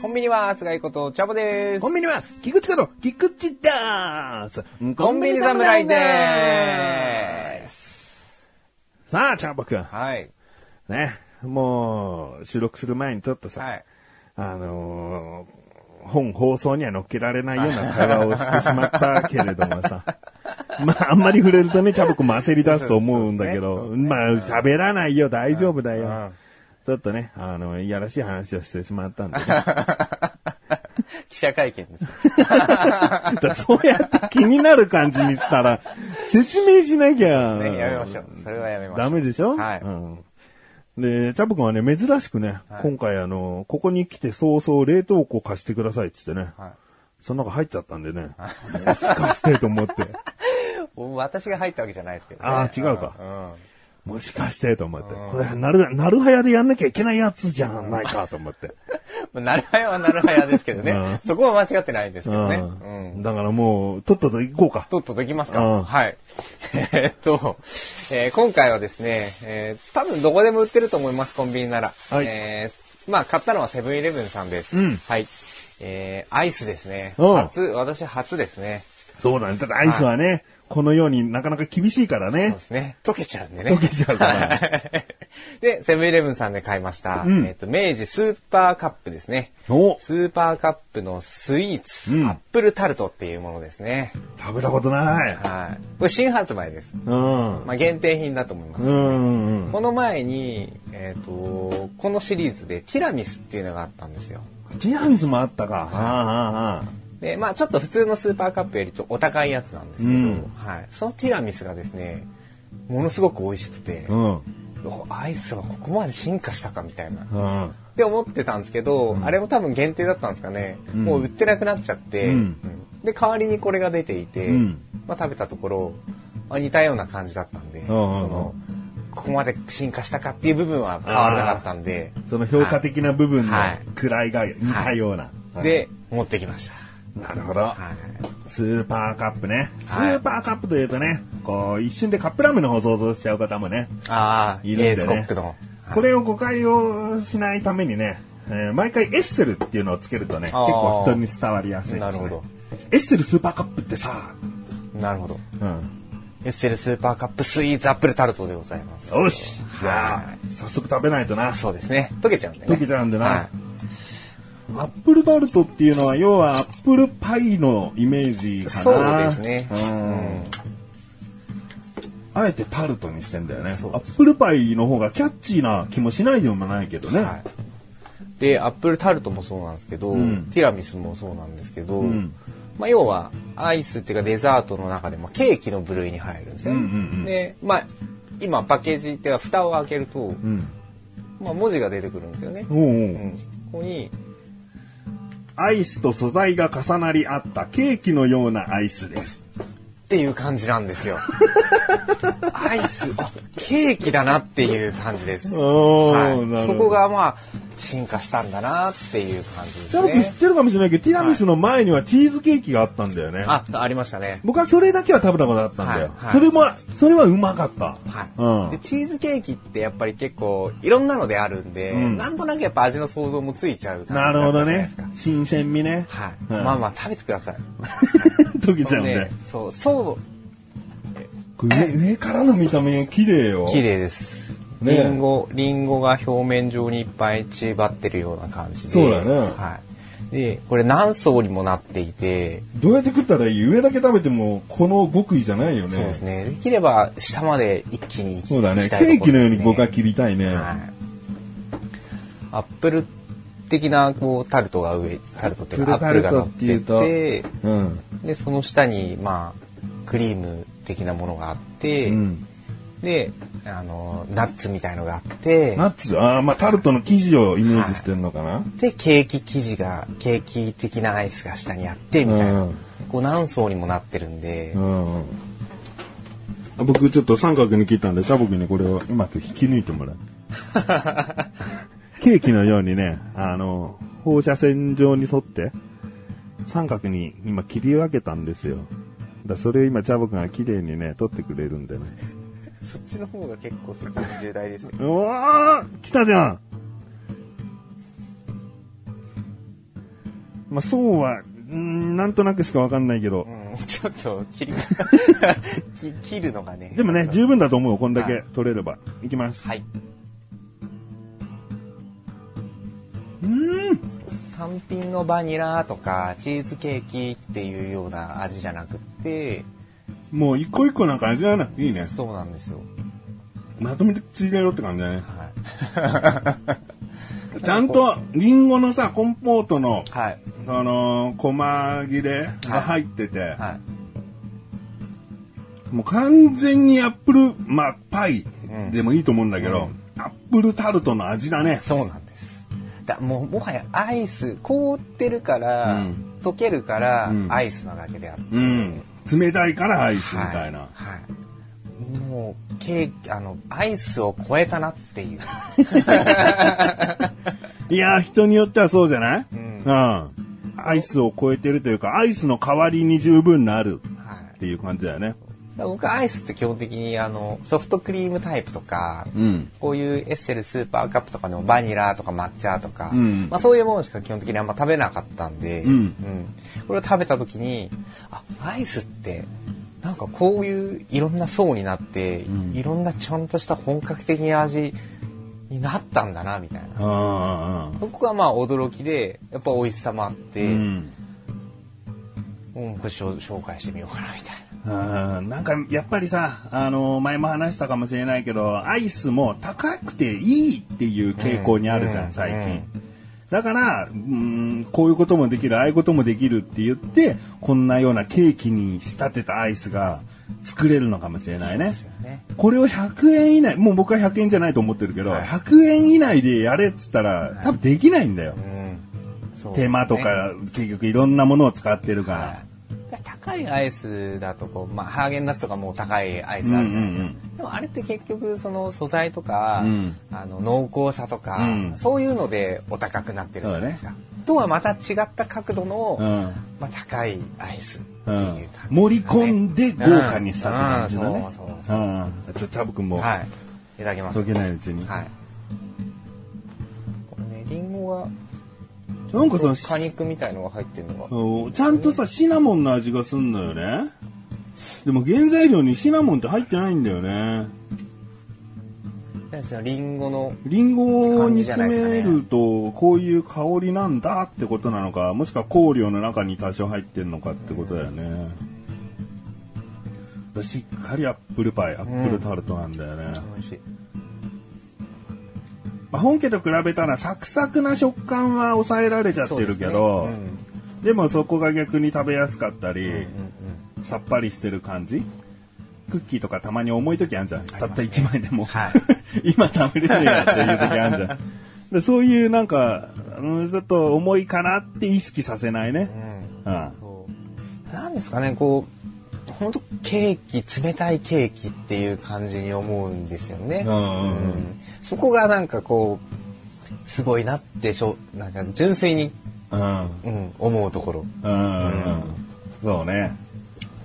コンビニは菅井ことチャボです。コンビニは、菊池かの菊池だーすコンビニ侍です。さあ、チャンボくん。はい。ね。もう、収録する前にちょっとさ、はい。あのー本放送には載っけられないような会話をしてしまったけれどもさ。まあ、あんまり触れるとね、チャボくんも焦り出すと思うんだけど、ねまあ、喋らないよ、大丈夫だよ。うんちょっとね、あの、いやらしい話をしてしまったんでね。記者会見です。だそうやって気になる感じにしたら、説明しなきゃ。ね、やめましょう。それはやめましょう。ダメでしょ？はいうん。で、チャボくんはね、珍しくね、はい今回あの、ここに来て早々冷凍庫貸してくださいって言ってね、はいその中入っちゃったんでね、もしてと思って、私が入ったわけじゃないですけどね。あー違うかうんもしかしてと思って、これ、なる、なるはやでやんなきゃいけないやつじゃないかと思って。うん。なるはやはなるはやですけどね。うんそこは間違ってないんですけどね。だからもう、とっとと行こうか。とっとといきますか、うんはい。えーっと、えー今回はですね、えー多分どこでも売ってると思います、コンビニなら。はいえーまあ、買ったのはセブンイレブンさんです。うんはい。えーアイスですね。うん初、私初ですね。そうなんだアイスはね、このようになかなか厳しいからねそうで。すね。溶けちゃうんでね。溶けちゃうからはい で、セブンイレブンさんで買いました。うんえーっと、明治スーパーカップですね。おスーパーカップのスイーツ、うんアップルタルトっていうものですね。食べたことない。はい。これ新発売です。うん。まあ、限定品だと思います。うんうん。この前に、えっ、と、このシリーズでティラミスっていうのがあったんですよ。ティラミスもあったか。ああ、あで、まあちょっと普通のスーパーカップよりとお高いやつなんですけど、うんはい。そのティラミスがですね、ものすごく美味しくて、あ。うん。おアイスはここまで進化したかみたいな。っうん。て思ってたんですけど、あれも多分限定だったんですかね。もう売ってなくなっちゃって、うんうんで、代わりにこれが出ていて、うんまあ食べたところ、まあ似たような感じだったんで、んうんその、ここまで進化したかっていう部分は変わらなかったんで、その評価的な部分のはい位が似たような。で、持ってきました。なるほど。はい。スーパーカップね。スはいーパーカップというとね、こう、一瞬でカップラーメンの方を想像しちゃう方もね、ああ、いるんでねエースコックの。はいこれを誤解をしないためにね、えー毎回エッセルっていうのをつけるとね、結構人に伝わりやすいです、ね。なるほど。エッセルスーパーカップってさ、なるほど。うん。エッセルスーパーカップスイーツアップルタルトでございます。よしじゃはあ、早速食べないとな。そうですね。溶けちゃうんでね。溶けちゃうんでなはいアップルタルトっていうのは、要はアップルパイのイメージかな。そうですね。うん。あえてタルトにしてんだよね。アップルパイの方がキャッチーな気もしないでもないけどね。はい。で、アップルタルトもそうなんですけど、んティラミスもそうなんですけど、んまあ要はアイスっていうかデザートの中でもケーキの部類に入るんですね。うんうんうんで、まあ今パッケージっていうか蓋を開けると、うん。まあ文字が出てくるんですよね。おうおううん、ここにアイスと素材が重なり合ったケーキのようなアイスです。っていう感じなんですよ。アイス、あ、ケーキだなっていう感じです。はいそこがまあ、進化したんだなっていう感じです多分知っね。てるかもしれないけど、ティラミスの前にはチーズケーキがあったんだよね。あ、ありましたね。僕はそれだけは食べたことあったんだよ。はいはいそれも、それはうまかった。はい、うんでチーズケーキってやっぱり結構いろんなのであるんで、んなんとなくやっぱ味の想像もついちゃうなるほどね。新鮮味ね。はい、うんまあまあ食べてください。溶けちゃうんでで。そう、そう、上上からの見た目綺麗よ。綺麗です。ねリンゴ、リンゴが表面上にいっぱい散りばってるような感じで。そうだねはい。で、これ何層にもなっていて、どうやって食ったらいい上だけ食べても、この極意じゃないよね。そうですね。できれば下まで一気にそうだね。行きたいケーキのように僕は切りたいね。はい。アップル的なこうタルトが上、タルトっていうかアップルが乗ってて、うん。で、その下にまあ、クリーム的なものがあって、うん。で、あの、ナッツみたいのがあって、ナッツ、ああ、まあタルトの生地をイメージしてるのかな？で、ケーキ生地が、ケーキ的なアイスが下にあって、みたいな。うんこう何層にもなってるんで、うん。僕ちょっと三角に切ったんで、チャボくんにこれをうまく引き抜いてもらう。ケーキのようにね、あの、放射線状に沿って、三角に今切り分けたんですよ。だそれを今、チャボくんが綺麗にね、取ってくれるんでね。そっちの方が結構責任重大ですよ。うわー来たじゃんまあ、そうは、んなんとなくしかわかんないけど。うん、ちょっと切り き切るのがね。でもね、十分だと思う。こんだけはい取れれば。いきます。はい。うん。単品のバニラとかチーズケーキっていうような味じゃなくって、もう一個一個なんか味わわなくていいね。そうなんですよ。まとめてついてろって感じだね。はい。ちゃんと、リンゴのさ、コンポートの、はい。あのー、細切れが入ってて、はい。もう完全にアップル、まあ、パイでもいいと思うんだけど、アップルタルトの味だね。そうなんです。だもうもはやアイス凍ってるから、うん溶けるから、うんアイスなだけであって、うん。冷たいからアイスみたいな。はい、はいもうケーキあのアイスを超えたなっていう いやー、人によってはそうじゃない、うんうん。アイスを超えてるというか、アイスの代わりに十分なるはいっていう感じだよね。だから僕アイスって基本的にあのソフトクリームタイプとか、うん。こういうエッセルスーパーカップとかでもバニラとか抹茶とか、うんまあ、そういうものしか基本的にあんま食べなかったんで、うんこれを食べた時にあアイスってなんかこういういろんな層になって、んいろんなちゃんとした本格的な味になったんだなみたいな。そこがまあ驚きでやっぱ美味しさもあって、ううんん。これ紹介してみようかなみたいあーなんかやっぱりさ、あの前も話したかもしれないけど、アイスも高くていいっていう傾向にあるじゃん、うん最近。うんだから、うん、こういうこともできる、ああいうこともできるって言って、こんなようなケーキに仕立てたアイスが作れるのかもしれないな。ねね。これを100円以内、もう僕は100円じゃないと思ってるけど、はい100円以内でやれっつったら、多分できないんだよ。うんそうですね手間とか、結局いろんなものを使ってるから。はいで高いアイスだとこう、まあ、ハーゲンダッツとかも高いアイスあるじゃないですか、うんうんでもあれって結局その素材とか、うん。あの濃厚さとか、うん。そういうのでお高くなってるじゃないですか、とはまた違った角度の、うん。まあ、高いアイスってうんいう感じね、盛り込んで豪華にしたって感じだね。うん。うんそうそうそう。うん。ちょっとタブ君もはい。いただきます。溶けないうちに。はいなんかさ、果肉みたいのが入ってるのがちゃんとさ、シナモンの味がすんのよね。でも原材料にシナモンって入ってないんだよね。リンゴのリンゴを煮感じじゃない詰めると、こういう香りなんだってことなのか、もしくは香料の中に多少入ってんのかってことだよね。しっかりアップルパイ、アップルタルトなんだよね。美味しいまあ、本家と比べたらサクサクな食感は抑えられちゃってるけど、ですね。でもそこが逆に食べやすかったり、うんうんうんさっぱりしてる感じ？クッキーとかたまに重い時あるじゃん。たった1枚でも。はい。今食べれねえやっていう時あるじゃん。でそういうなんか、うん、ちょっと重いかなって意識させないね。うん。うん。なんですかねこう本当ケーキ冷たいケーキっていう感じに思うんですよね、うんうん。うんそこがなんかこうすごいなってしょなんか純粋に、うん。うん、思うところうん。うん。そうね。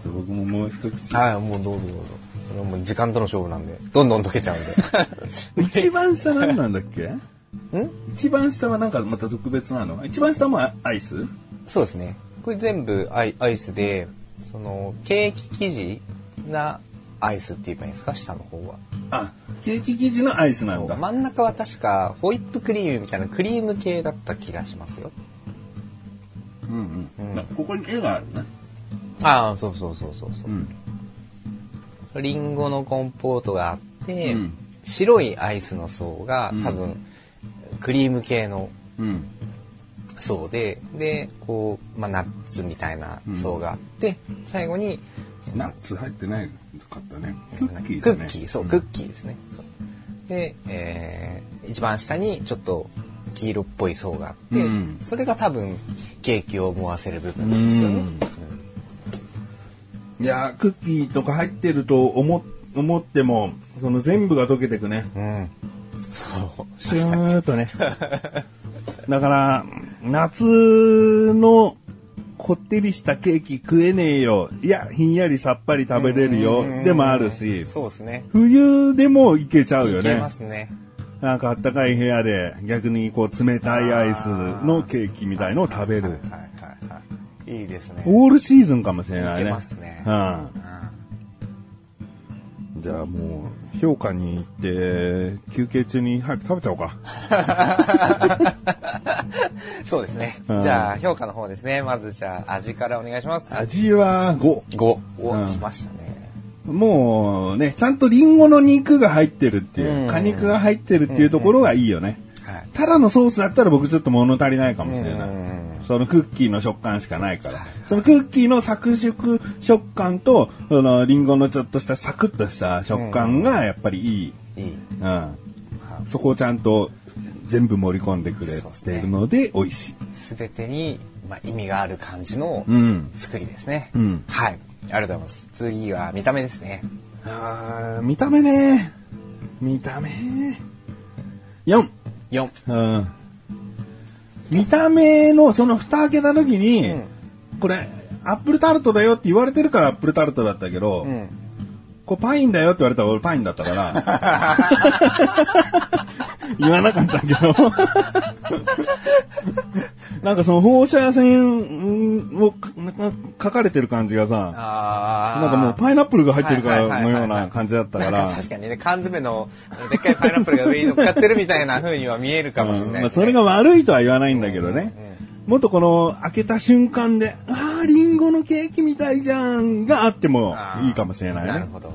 僕ももう一口。はいもうどうぞどうぞこれはもう時間との勝負なんでどんどん溶けちゃうんで 一番下何なんだっけ？ん？一番下はなんかまた特別なの？一番下もアイス？そうですねこれ全部アイアイスでそのケーキ生地なアイスって言えばいいんですか？下の方はあ、ケーキ生地のアイスなんだ。真ん中は確かホイップクリームみたいなクリーム系だった気がしますようんうん。うんここに絵があるね。ああそうそうそうそうそううん。リンゴのコンポートがあって、うん白いアイスの層がうん多分、クリーム系のうん。層ででこう、まあ、ナッツみたいな層があって、最後にナッツ入ってないかったね。クッキーね。ッキーそう、クッキーですねで、えー一番下にちょっと黄色っぽい層があって、うんそれが多分ケーキを思わせる部分なんですよね、うんいやー、クッキーとか入ってると思思っても、その全部が溶けてくね。うん。そう。シューッとね。だから、夏のこってりしたケーキ食えねえよ。いや、ひんやりさっぱり食べれるよ。でもあるし、そうですね。冬でもいけちゃうよねいけま。すね。なんかあったかい部屋で逆にこう冷たいアイスのケーキみたいのを食べる。はいはいはい。いいですね。オールシーズンかもしれないね。いけますねうん。じゃあもう、評価に行って、休憩中に早く食べちゃおうか。そうですね。うんじゃあ、評価の方ですね。まずじゃあ、味からお願いします。味は5。5。うんお、しましたね。もうね、ちゃんとリンゴの肉が入ってるっていう、うん果肉が入ってるっていうところがいいよね。はい。ただのソースだったら僕ちょっと物足りないかもしれない。うんそのクッキーの食感しかないから。そのクッキーのサク食食感と、そのリンゴのちょっとしたサクッとした食感がやっぱりいい。いい。うん。そこをちゃんと全部盛り込んでくれているので美味しい。すべてに、まあ、意味がある感じのうん。作りですね。うんはい。ありがとうございます。次は見た目ですね。あー見た目ね。見た目。4。4。うん。見た目のその蓋開けた時に、うんこれ、アップルタルトだよって言われてるからアップルタルトだったけど、うん。これパインだよって言われたら俺パインだったから、言わなかったけど、なんかその放射線をかなんか書かれてる感じがさ、なんかもうパイナップルが入ってるかのような感じだったからか、確かにね、缶詰のでっかいパイナップルが上に乗っかってるみたいな風には見えるかもしれうんないです、ねまあそれが悪いとは言わないんだけどね。もっとこの開けた瞬間で、ああ、リンゴのケーキみたいじゃんがあってもいいかもしれないね。なるほど。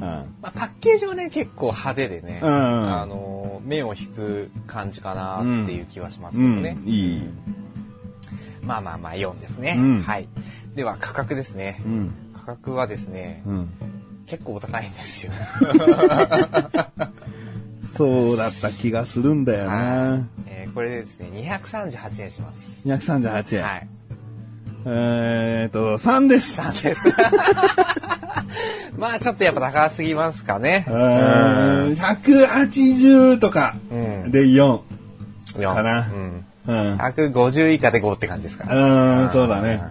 うんまあ、パッケージはね、結構派手でね、うんあの、目を引く感じかなっていう気はしますけうんどね。いい。まあまあまあ、4ですね。うんはい。では、価格ですね。うん。価格はですね、うん。結構お高いんですよ。そうだった気がするんだよな。えーこれでですね、238円します。238円。はい。えーっと、3です。3です。まあ、ちょっとやっぱ高すぎますかね。うーん180とかうんで4。4かなうん。うん。150以下で5って感じですかうね。ーん、そうだね。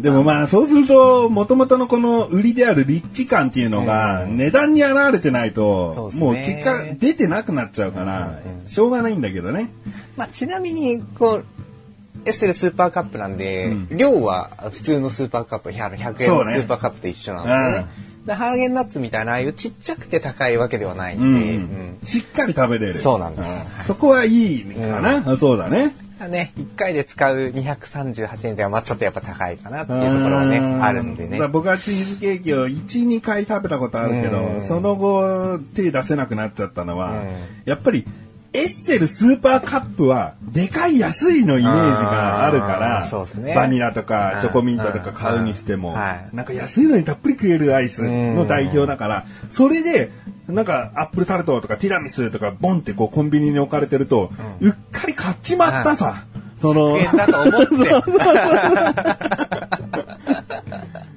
でもまあ、そうすると、元々のこの売りであるリッチ感っていうのが、値段に現れてないともう結果出てなくなっちゃうから、しょうがないんだけどね。まあ、ちなみに、こう、エッセルスーパーカップなんで、量は普通のスーパーカップ、100 100円のスーパーカップと一緒なんで。すよね。でハーゲンダッツみたいな、ああいうちっちゃくて高いわけではないんで、うん。しっかり食べれる。そうなんです。うそこはいいかな。そうだね。うんね、1回で使う238円では、まあちょっとやっぱ高いかなっていうところはね、うん。あるんでね。僕はチーズケーキを1、2回食べたことあるけど、うん。その後手出せなくなっちゃったのは、うん。やっぱりエッセルスーパーカップはでかい安いのイメージがあるからね。バニラとかうんチョコミントとか買うにしても、なんか安いのにたっぷり食えるアイスの代表だから、それでなんかアップルタルトとかティラミスとかボンってこうコンビニに置かれてると、うっかり買っちまったさ。その、100円だと思って。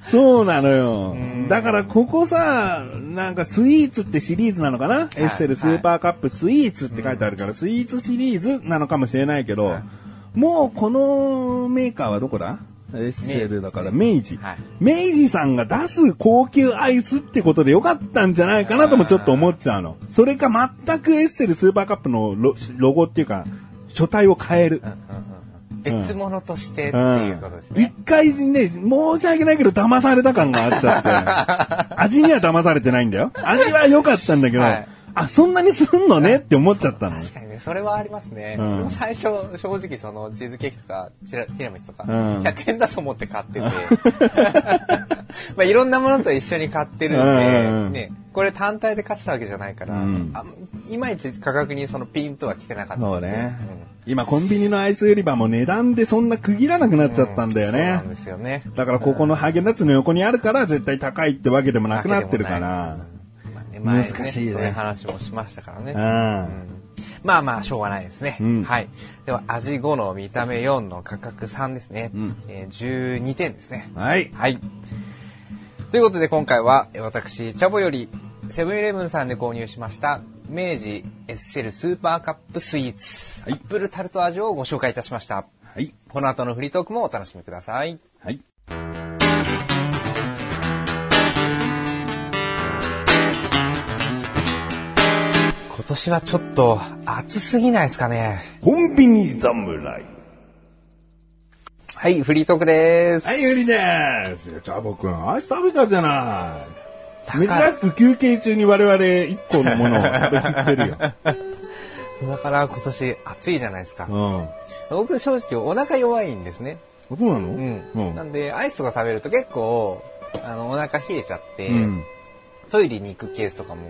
そうなのよ。だからここさ、なんかスイーツってシリーズなのかな、エッセルスーパーカップスイーツって書いてあるから、スイーツシリーズなのかもしれないけど、もうこのメーカーはどこだ？エッセルだから。明治、はい。明治さんが出す高級アイスってことでよかったんじゃないかなともちょっと思っちゃうの。それか全くエッセルスーパーカップのロロゴっていうか、書体を変える。別物としてっていうことです一ね。回ね、申し訳ないけど騙された感があっちゃって、味には騙されてないんだよ。味は良かったんだけど、はい。あ、そんなにすんのねって思っちゃったの。確かにね、それはありますね。うん。最初、正直そのチーズケーキとかチラティラミスとか、うん。100円だと思って買ってて、まあいろんなものと一緒に買ってるんで、うんね、これ単体で買ってたわけじゃないから、うん。あいまいち価格にそのピンとは来てなかったそうね。今コンビニのアイス売り場も値段でそんな区切らなくなっちゃったんだよねそうなん。ですよね。だからここのハーゲンダッツの横にあるから絶対高いってわけでもなくなってるから。まあね、難しいねそういう話もしましたからね。うん。まあまあ、しょうがないですね。うんはい。では、味5の見た目4の価格3ですね。んえー12点ですね。はい。はい。ということで今回はえ私、チャボよりセブンイレブンさんで購入しました明治エッセルスーパーカップスイーツ、アップルタルト味をご紹介いたしました。はい。この後のフリートークもお楽しみください。はい。今年はちょっと暑すぎないですかね。コンビニ侍。はい、フリートークです。はい、ゆりです。チャボくん、アイス食べたじゃない。珍しく休憩中に我々一個のものを食べきってるよ。だから今年暑いじゃないですか。うん。僕正直お腹弱いんですね。そうなの？うん。うんなんでアイスとか食べると結構、あの、お腹冷えちゃって、うんトイレに行くケースとかも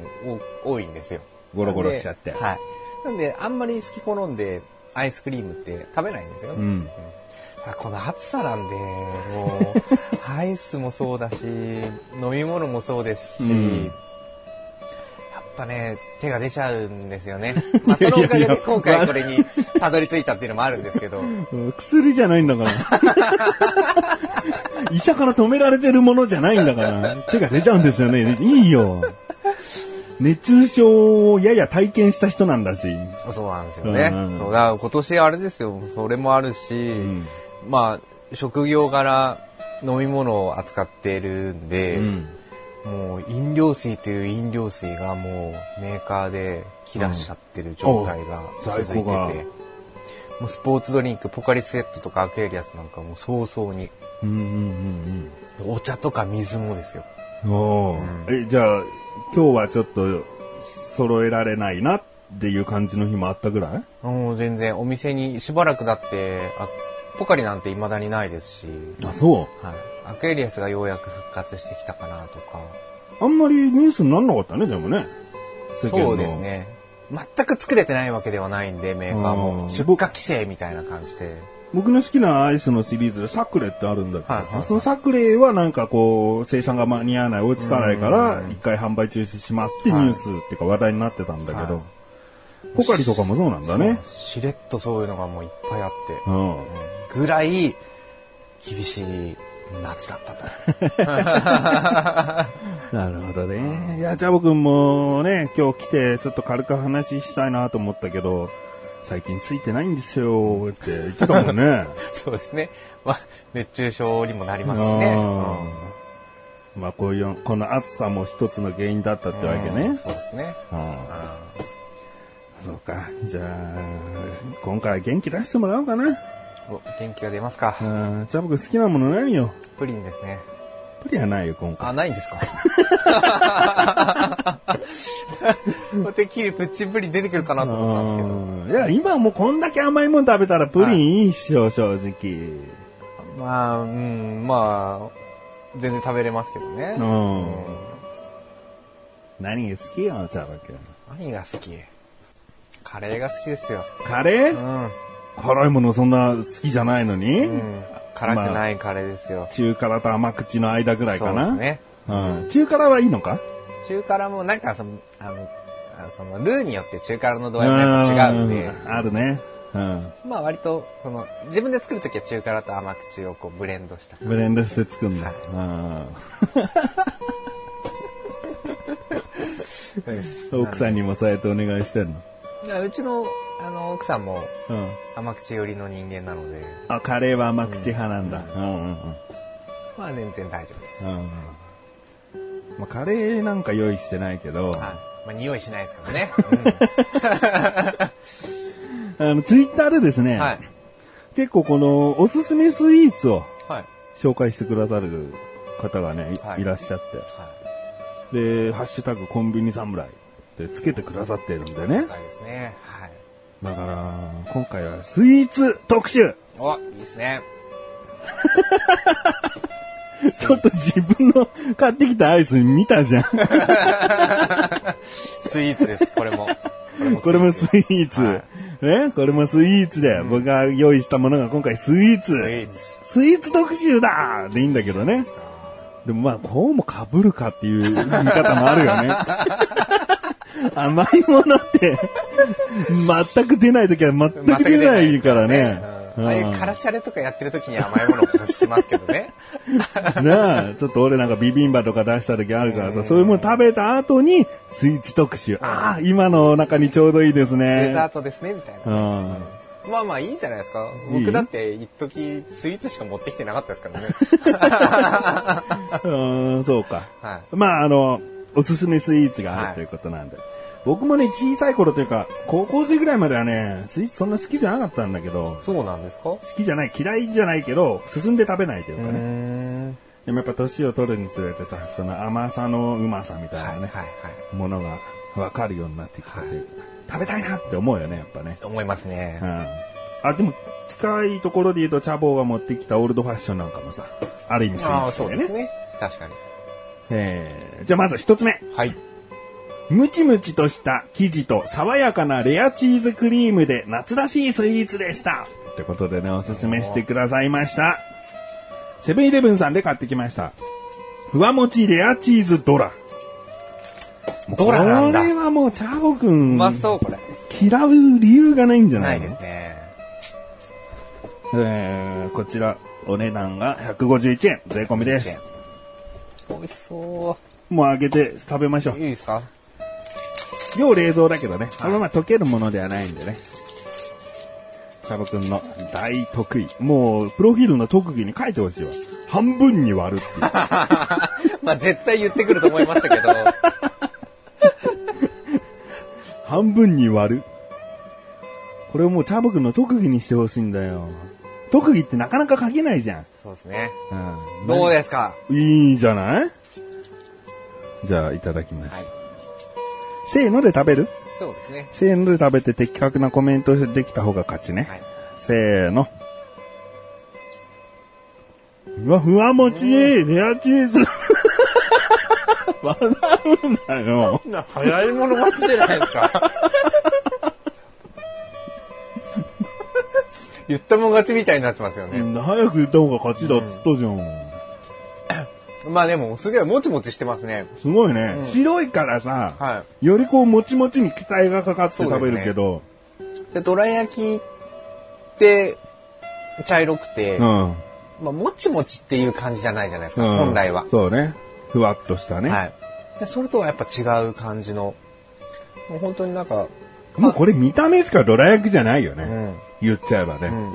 お多いんですよ。ゴロゴロしちゃってはい。なんであんまり好き好んでアイスクリームって食べないんですよ。うん。この暑さなんで、もう、アイスもそうだし、飲み物もそうですし、うんやっぱね、手が出ちゃうんですよね。まあ、そのおかげで今回これにたどり着いたっていうのもあるんですけど、薬じゃないんだから。医者から止められてるものじゃないんだから。手が出ちゃうんですよね。いいよ。熱中症をやや体験した人なんだし。そうなんですよね。うんそうだから今年あれですよ、それもあるし、んまあ、職業柄飲み物を扱っているんで、うんもう飲料水という飲料水がもうメーカーで切らしちゃってる状態がうん。続いてて、在庫がもうスポーツドリンク、ポカリスエットとかアクエリアスなんかもう早々に、うんうんうんお茶とか水もですよ。う。ん。え、じゃあ、今日はちょっと揃えられないなっていう感じの日もあったぐらい？もう全然。お店にしばらくだって、あポカリなんて未だにないですし、あ、そう？はい。アクエリアスがようやく復活してきたかなとか。あんまりニュースになんなかったね、でもね。そうです。ね。全く作れてないわけではないんで、メーカーうも。ん出荷規制みたいな感じで。僕の好きなアイスのシリーズでサクレってあるんだけどさ、はいはいはいそのサクレはなんかこう、生産が間に合わない、追いつかないからう、ん一回販売中止しますってニュースっていうか話題になってたんだけど、はいポカリとかもそうなんだね。しれっとそういうのがもういっぱいあって。うん。うんぐらい、厳しい夏だったと。なるほどね。いや、ジャボ君もね、今日来てちょっと軽く話したいなと思ったけど、最近ついてないんですよって言ってたもんね。そうですね。まあ、熱中症にもなりますしね。うんまあこういう、この暑さも一つの原因だったってわけねうん。そうですね。そうか。じゃあ、今回は元気出してもらおうかな。お元気が出ますかう。ん。ジャボ君好きなもの何よプリンですね。プリンはないよ、今回。あ、ないんですかてっきりプッチンプリン出てくるかなと思ったんですけど。うんいや、今はもうこんだけ甘いもん食べたらプリンいいっしょ、正直。まあ、うん、まあ、全然食べれますけどね。うん。何が好きよ、ジャボ君。何が好き？カレーが好きですよ。カレー？うん。辛いものそんな好きじゃないのに、うん。辛くないカレーですよ。中辛と甘口の間ぐらいかな？そうですね。うん。中辛はいいのか？中辛もなんかその、あの、あそのルーによって中辛の度合いもやっぱ違うんで、うんあるね。うん。まあ割と、その、自分で作るときは中辛と甘口をこうブレンドした。ブレンドして作るんだ。ですうん。奥さんにもそうやってお願いしてんの？いやうちの、あの、奥さんもうん。甘口寄りの人間なので、あ、カレーは甘口派なんだ。うんうんうん。まあ全然大丈夫です。うん。まあ、カレーなんか用意してないけど、はい。まあ匂いしないですからね。あの、ツイッターでですね、うん、はい。結構このおすすめスイーツをはい。紹介してくださる方がね、いはいいらっしゃっはて、で、ハッシュタグコンビニ侍ってつけてくださってるんでねい。。高いですね。はい。だから、今回はスイーツ特集お、いいですね。ちょっと自分の買ってきたアイス見たじゃん。スイーツです、これも。これもスイーツ。はいねこれもスイーツで、僕が用意したものが今回スイーツ。スイーツ。スイーツ特集だでいいんだけどね。でもまあ、こうも被るかっていう見方もあるよね。甘いものって、全く出ないときは全く出ないからね。ああいうカラチャレとかやってる時に甘いものを欲しますけどね。なあ、ちょっと俺なんかビビンバとか出した時あるからさ、そういうもの食べた後にスイーツ特集。ああ、今のお腹にちょうどいいですね。デザートですね、みたいな。うん。まあまあいいんじゃないですか。いい？僕だって一時スイーツしか持ってきてなかったですからね。うん、そうか。はまあ、あの、おすすめスイーツがあはいるということなんで。僕もね、小さい頃というか、高校生ぐらいまではね、スイーツそんな好きじゃなかったんだけど、そうなんですか？好きじゃない、嫌いじゃないけど、進んで食べないというかね。ん。でもやっぱ年を取るにつれてさ、その甘さのうまさみたいなね、はいはいはい。ものが分かるようになってきたとい食べたいなって思うよね、やっぱね。思いますねう。ん。あ、でも、近いところで言うと、茶坊が持ってきたオールドファッションなんかもさ、ある意味スイーツだよね。そうですね。確かに。えー、じゃあまず一つ目。はい。ムチムチとした生地と爽やかなレアチーズクリームで夏らしいスイーツでした。ってことでね、おすすめしてくださいました。セブンイレブンさんで買ってきました。ふわもちレアチーズドラ。ドラなんだこれはもうチャボくん、うまそう、これ。嫌う理由がないんじゃなないいのですね。えー、こちら、お値段が151円、税込みです。美味しそもう開けて食べましょう。う。いいですか？要冷蔵だけどね、このまま溶けるものではないんでね。チャボくんの大得意。もう、プロフィールの特技に書いてほしいわ。半分に割るっていう。まあ絶対言ってくると思いましたけど。半分に割る。これをもうチャボくんの特技にしてほしいんだよ。特技ってなかなか書けないじゃん。そうですね。うん。どうですか？いいじゃない？じゃあ、いただきます。はい。せーので食べる？そうですね。せーので食べて的確なコメントできた方が勝ちね。はい。せーの。うわ、ふわもちいレアチーズ。笑うなよ。な、早いもの勝ちじゃないですか。言ったもん勝ちみたいになってますよね。早く言った方が勝ちだっつったじゃん。まあでも、すげえもちもちしてますね。すごいね。白いからさ、はよりこう、もちもちに期待がかかって食べるけど、い。で、どら焼きって、茶色くて、うん。まあ、もちもちっていう感じじゃないじゃないですか、うん本来は。そうね。ふわっとしたね。はい。で、それとはやっぱ違う感じの、もう本当になんか、もうこれ見た目しかどら焼きじゃないよね。うん。言っちゃえばね。うん。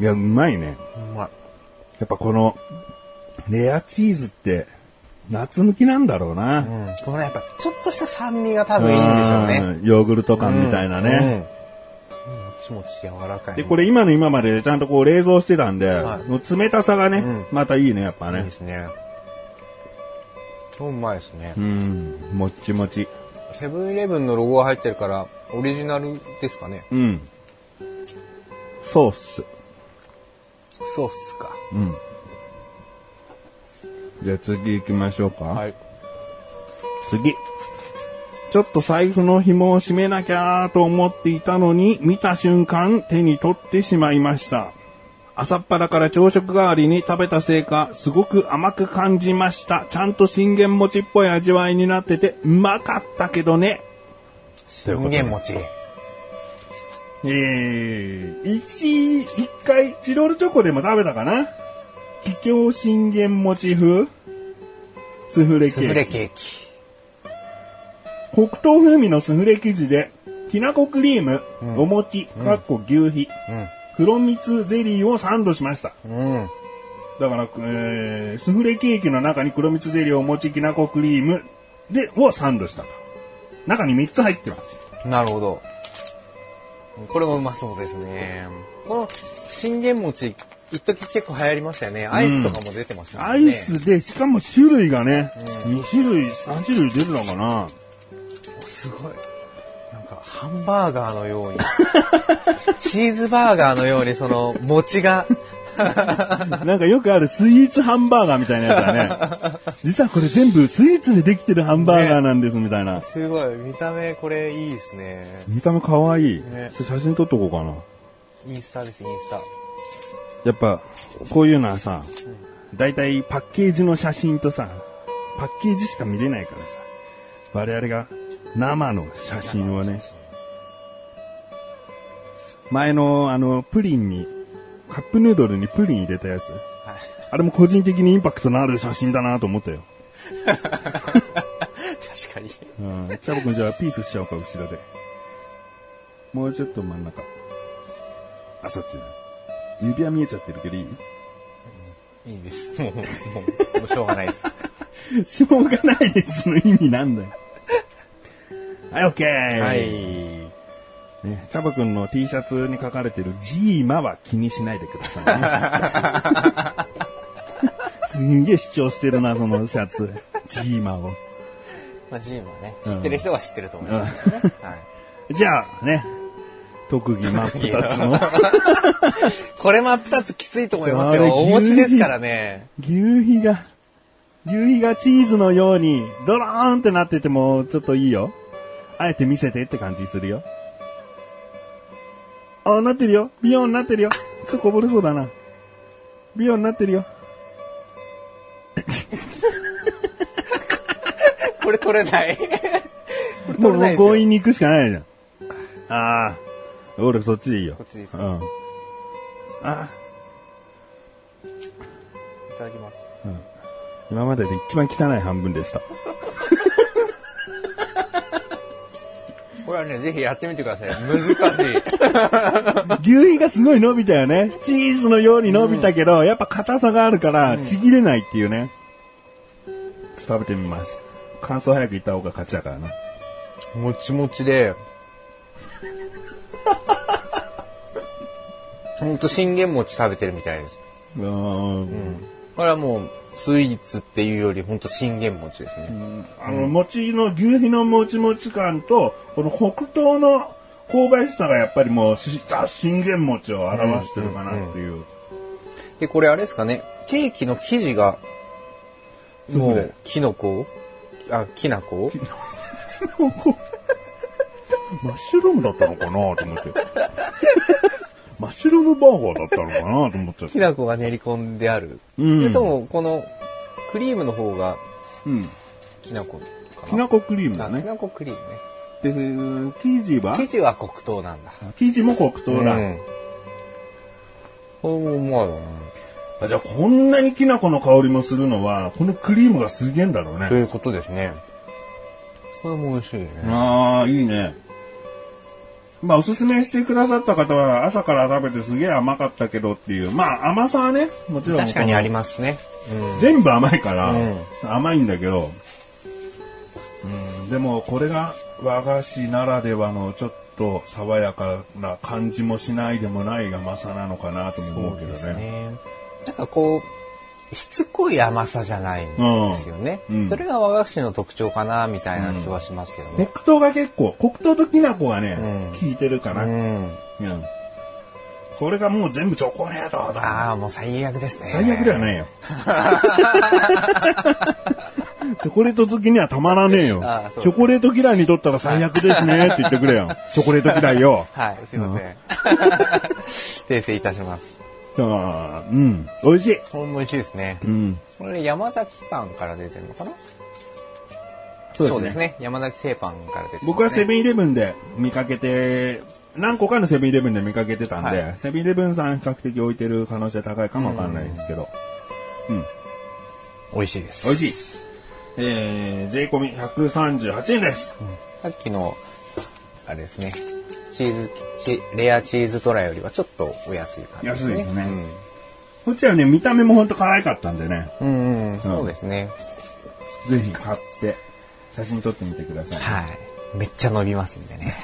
いや、うまいね。うまい。やっぱこの、レアチーズって、夏向きなんだろうな。うん。このやっぱちょっとした酸味が多分いいんでしょうね。うんヨーグルト感みたいなね。うん。うん。もちもち柔らかい。で、これ今の今までちゃんとこう冷蔵してたんで、はいもう冷たさがね、うんまたいいね、やっぱねいいで。すね。うまいですねう。ん、もっちもち。セブンイレブンのロゴが入ってるから、オリジナルですかね。うん。ソース。そうっすか。うん。じゃあ次行きましょうか。はい。次。ちょっと財布の紐を締めなきゃと思っていたのに、見た瞬間手に取ってしまいました。朝っぱらから朝食代わりに食べたせいか、すごく甘く感じました。ちゃんと信玄餅っぽい味わいになってて、うまかったけどね。信玄餅。えー、一、一回、チロルチョコでも食べたかな？桔梗信玄餅風？スフレケーキ。スフレケーキ。黒糖風味のスフレ生地で、きなこクリーム、んお餅、かっこ牛皮、黒蜜ゼリーをサンドしました。うん。うん。だから、えー、スフレケーキの中に黒蜜ゼリー、お餅、きなこクリームで、をサンドしたと。中に3つ入ってます。なるほど。これもうまそうですね。この信玄餅、一時結構流行りましたよね。アイスとかも出てましたね。アイスで、しかも種類がね、2種類、3種類出てたかな。すごい。なんか、ハンバーガーのように、チーズバーガーのように、その、餅が、なんかよくあるスイーツハンバーガーみたいなやつだね。実はこれ全部スイーツでできてるハンバーガーなんですみたいな。すごい、見た目これいいですね。見た目かわいい。ね写真撮っとこうかな。インスタです、インスタ。やっぱ、こういうのはさ、だいたいパッケージの写真とさ、パッケージしか見れないからさ、我々が生の写真をね、前のあの、プリンにカップヌードルにプリン入れたやつ。はい。あれも個人的にインパクトのある写真だなと思ったよ。確かに。うん。チャボくんじゃあピースしちゃおうか、後ろで。もうちょっと真ん中。あ、そっちね。指輪見えちゃってるけどいい？いいです。もう、もう、もうしょうがないです。しょうがないですの意味なんだよ。はい、オッケーはい。ね、チャボくんの T シャツに書かれてるジーマは気にしないでくださいね。すんげえ主張してるな、そのシャツ。ジーマを。まあ、ジームはね、知ってる人は知ってると思いますけどね。はい。じゃあ、ね。特技真っ二つの これ真っ二つきついと思いますよ。お餅ですからね。牛皮が、牛皮がチーズのようにドローンってなっててもちょっといいよ。あえて見せてって感じするよ。あ、なってるよ。ビヨーンなってるよ。ちょっとこぼれそうだな。ビヨーンなってるよ。これ取れない。これもう。強引に行くしかないじゃん。ああ。俺そっちでいいよ。こっちでいいですうん。あいただきます。今までで一番汚い半分でした。これはね、ぜひやってみてください。難しい。牛皮がすごい伸びたよね。チーズのように伸びたけど、やっぱ硬さがあるから、ちぎれないっていうね。ちょっと食べてみます。感想早く言った方が勝ちだからな。もちもちで。ほんと信玄餅食べてるみたいです。うーん。これはもう、スイーツっていうより、ほんと信玄餅ですね。あの、餅の、牛皮のもちもち感と、この黒糖の香ばしさがやっぱりもう、信玄餅を表してるかなっていう。で、これあれですかね、ケーキの生地が、もそうキノコ？あ、きなこマッシュルームだったのかなと思って。マッシュルームバーガーだったのかなと思って。きなこが練り込んである。うんそれとも、この、クリームの方が、うん。きなこかなきなこクリームだあ、ねき。なこクリームね。で、生地は？生地は黒糖なんだ。生地も黒糖だ。うん。これもうまいよあじゃあこんなにきな粉の香りもするのは、このクリームがすげえんだろうね。とね。いうことですね。これも美味しいね。ああ、いいね。まあ、おすすめしてくださった方は、朝から食べてすげえ甘かったけどっていう。まあ、甘さはね、もちろん。確かにありますね。うん。全部甘いから、うん甘いんだけど、うん、でもこれが和菓子ならではのちょっと爽やかな感じもしないでもない甘さなのかなとも思うけどね。ね。なんかこう、しつこい甘さじゃないんですよね。うんうんそれが和菓子の特徴かな、みたいな気はしますけどね。黒糖が結構、黒糖ときな粉がね、うん効いてるかな、ううんん。これがもう全部チョコレートだ。ああ、もう最悪ですね。最悪ではないよ。チョコレート好きにはたまらねえよあーそう。チョコレート嫌いにとったら最悪ですね って言ってくれよ。チョコレート嫌いよ。はい、すいません。訂正いたします。あーうん、美味しい。これも美味しいですね。うん。これ山崎パンから出てるのかな？そうですね。山崎製パンから出てる、僕はセブン。ンイレブンで見かけて、何個かのセブンイレブンで見かけてたんで、はいセブンイレブンさん比較的置いてる可能性高いかもわかんないですけど、うん、美味しいです。美味しい。えー、税込み138円です。さっきの、あれですね。チーズ、チレアチーズトラよりはちょっとお安い感じですね。安いですねこっちはね、見た目もほんと可愛かったんでね、うん。うん、うん、そうですね。ぜひ買って写真撮ってみてください。はい。めっちゃ伸びますんでね。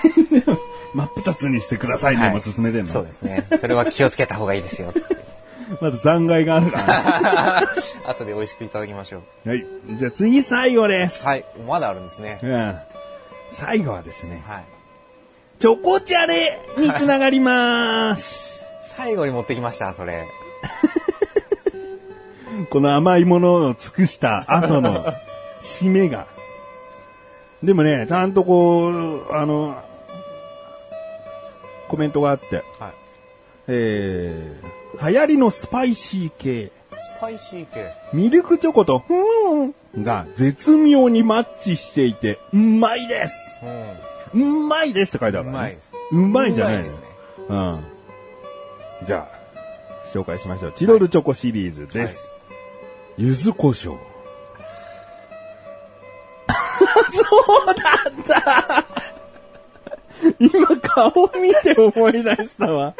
真っ二つにしてくださいね、はいも進めてんの。そうですね。それは気をつけた方がいいですよ。まず残骸があるから、後で美味しくいただきましょう。はい。じゃあ次最後です。はい。まだあるんですね。うん。最後はですね、はい。チョコチャレにつながります。最後に持ってきました、それ。この甘いものを尽くした後の締めが。でもね、ちゃんとこう、あの、コメントがあって、はい。えー、流行りのスパイシー系、スパイシー系。ミルクチョコと、ふーんが絶妙にマッチしていて、うまいですううまいですって書いてあるん。うから、ね。まいです。うまいじゃないですね。うん。じゃあ、紹介しましょう。チロルチョコシリーズです。柚子胡椒。そうだった今顔見て思い出したわ。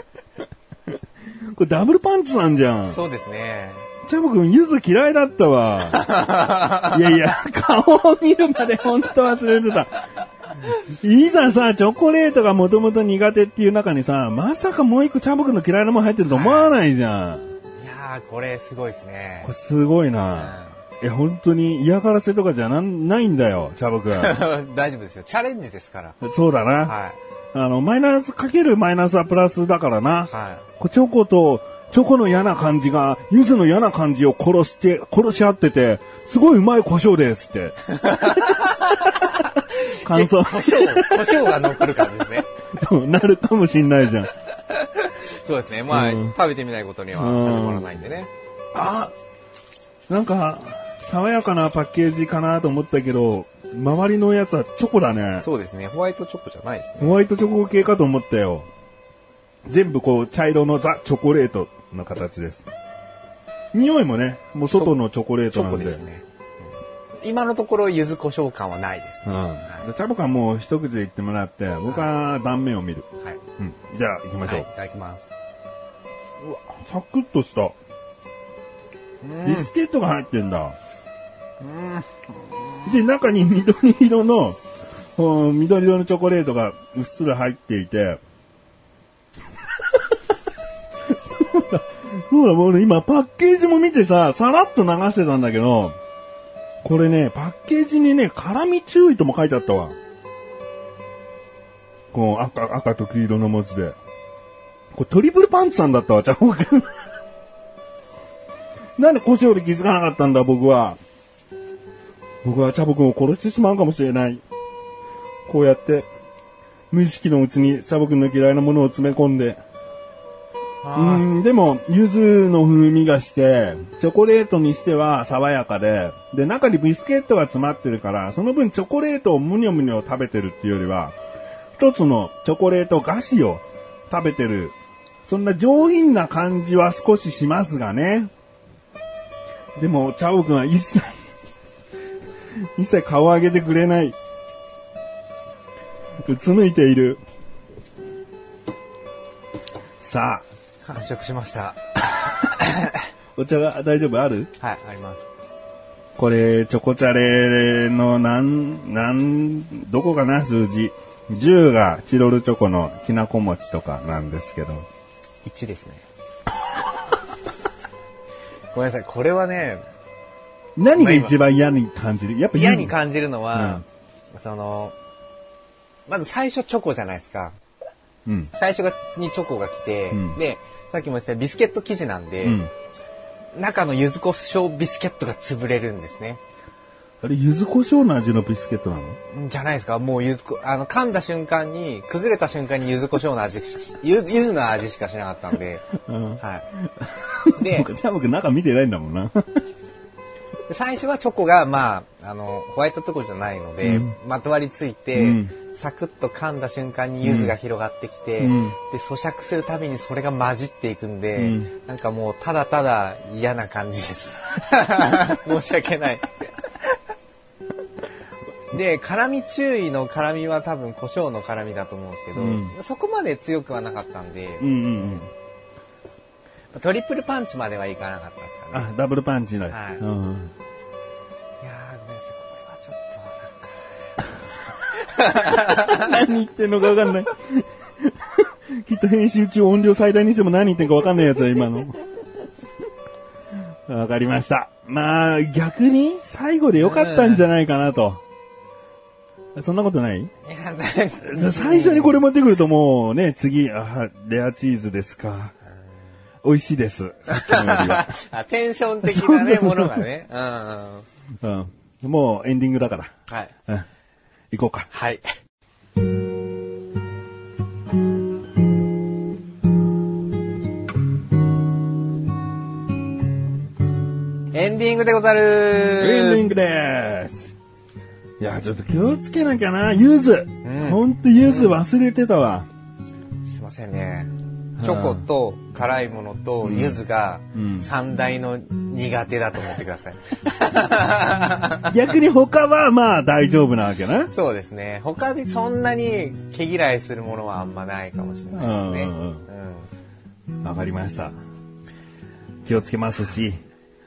これダブルパンチなんじゃん。そうですね。チャボくん、柚子嫌いだったわ。いやいや、顔を見るまで本当忘れてた。いざさ、チョコレートがもともと苦手っていう中にさ、まさかもう一個チャボくんの嫌いなもの入ってると思わないじゃん。いやー、これすごいですねこれ。すごいな。え、本当に嫌がらせとかじゃなんないんだよ、チャボくん。大丈夫ですよ。チャレンジですから。そうだな。はい。あの、マイナスかけるマイナスはプラスだからな。はこうチョコと、チョコの嫌な感じが、柚子の嫌な感じを殺して、殺し合ってて、すごいうまい胡椒ですって。い。感想え、胡椒、胡椒が残る感じですね。そうなるかもしんないじゃん。そうですね。まあ、うん食べてみないことには始まらないんでね。あなんか、爽やかなパッケージかなと思ったけど、周りのやつはチョコだね。そうですね。ホワイトチョコじゃないですね。ホワイトチョコ系かと思ったよ。全部こう、茶色のザ・チョコレートの形です。匂いもね、もう外のチョコレートなんで。コですね。うん今のところ、柚子胡椒感はないですね。うん。でチャボカンもう一口で言ってもらって、僕は断面を見る。はい。うん。じゃあ行きましょ。はいういただきます。サクッとした。ビスケットが入ってんだ。で、中に緑色の、うん緑色のチョコレートがうっすら入っていて、そうだ、そうだ、俺今パッケージも見てさ、さらっと流してたんだけど、これね、パッケージにね、辛味注意とも書いてあったわ。こう、赤、赤と黄色の文字で。これトリプルパンツさんだったわ、じゃあ僕。なんで胡椒で気づかなかったんだ、僕は。僕はチャボくんを殺してしまうかもしれない。こうやって、無意識のうちにチャボくんの嫌いなものを詰め込んで。うん、でも、柚子の風味がして、チョコレートにしては爽やかで、で、中にビスケットが詰まってるから、その分チョコレートをむにょむにょ食べてるっていうよりは、一つのチョコレート菓子を食べてる、そんな上品な感じは少ししますがね。でも、チャオくんは一切、一切顔を上げてくれない。うつむいている。さあ、完食しました。お茶が大丈夫ある？はい、あります。これ、チョコチャレのなん、なん、どこかな？数字。10がチロルチョコのきなこ餅とかなんですけど。1ですね。ごめんなさい、これはね、何が一番嫌に感じる？やっぱ嫌に感じるのは、その、まず最初チョコじゃないですか。うん。最初がにチョコが来て、うんで、さっきも言ったビスケット生地なんで、うん。中の柚子胡椒ビスケットが潰れるんですね。あれ、柚子胡椒の味のビスケットなの？じゃないですか。もう柚子こ、あの、噛んだ瞬間に、崩れた瞬間に柚子胡椒の味柚子の味しかしなかったんで、うん。はい。で、か、じゃあ僕中見てないんだもんな。最初はチョコが、まあ、あの、ホワイトチョコじゃないので、うんまとわりついて、うんサクッと噛んだ瞬間に柚子が広がってきて、うんで、咀嚼するたびにそれが混じっていくんで、うんなんかもう、ただただ嫌な感じです。申し訳ない。で、辛味注意の辛味は多分胡椒の辛味だと思うんですけど、うんそこまで強くはなかったんで、うんうんうん。トリプルパンチまではいかなかったですかね。あ、ダブルパンチだ。はいうん。何言ってんのかわかんない。きっと編集中音量最大にしても何言ってんかわかんないやつだ、今の。わかりました。まあ、逆に最後でよかったんじゃないかなと。そんなことない？最初にこれ持ってくるともうね、次、あ、レアチーズですか。美味しいです。あテンション的なね、ものがね。うんうん。うん。もうエンディングだから。はい。うん。行こうか。はい。エンディングでござるエンディングです。いや、ちょっと気をつけなきゃな。ユズ。んほんとユズ忘れてたわ。すいませんね。チョコと辛いものと柚子がうん三大の苦手だと思ってください。逆に他はまあ大丈夫なわけね。そうですね。他でそんなに毛嫌いするものはあんまないかもしれないですね。うんうんうんわかりました。気をつけますし、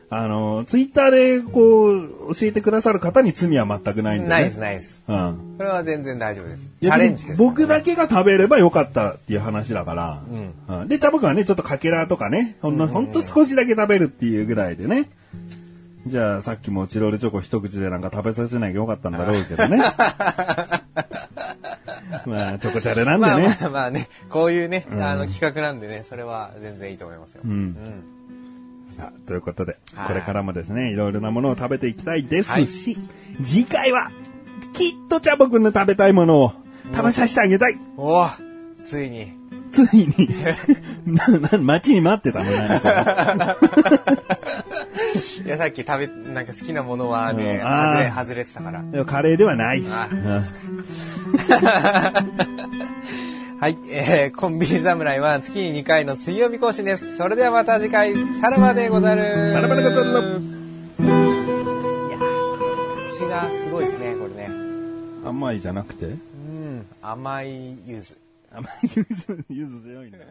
あの、ツイッターでこう、教えてくださる方に罪は全くないんで、ね。ないです、ないです。うん。それは全然大丈夫です。チャレンジです、僕だけが食べればよかったっていう話だから。ううんで、チャボくんはね、ちょっとかけらとかね、ほんの、ほんと少しだけ食べるっていうぐらいでね。じゃあ、さっきもチロルチョコ一口でなんか食べさせなきゃよかったんだろうけどね。まあ、チョコチャレなんでまあね。まあまあね、こういうね、あの企画なんでね、それは全然いいと思いますよ。うんうんということで、はいこれからもですね、いろいろなものを食べていきたいですし、次回は、きっとチャボくんの食べたいものを食べさせてあげたい。おおついに。ついに、な、な、待ちに待ってたの何か いや、さっき食べ、なんか好きなものはね、うん外れ、外れてたから。カレーではない。あうん はい、えー、コンビニ侍は月に2回の水曜日更新です。それではまた次回、さらばでござる。さらばでござるいやー口がすごいですね、これね。甘いじゃなくて？うん、甘い柚子。甘い柚子、柚子強いんだな。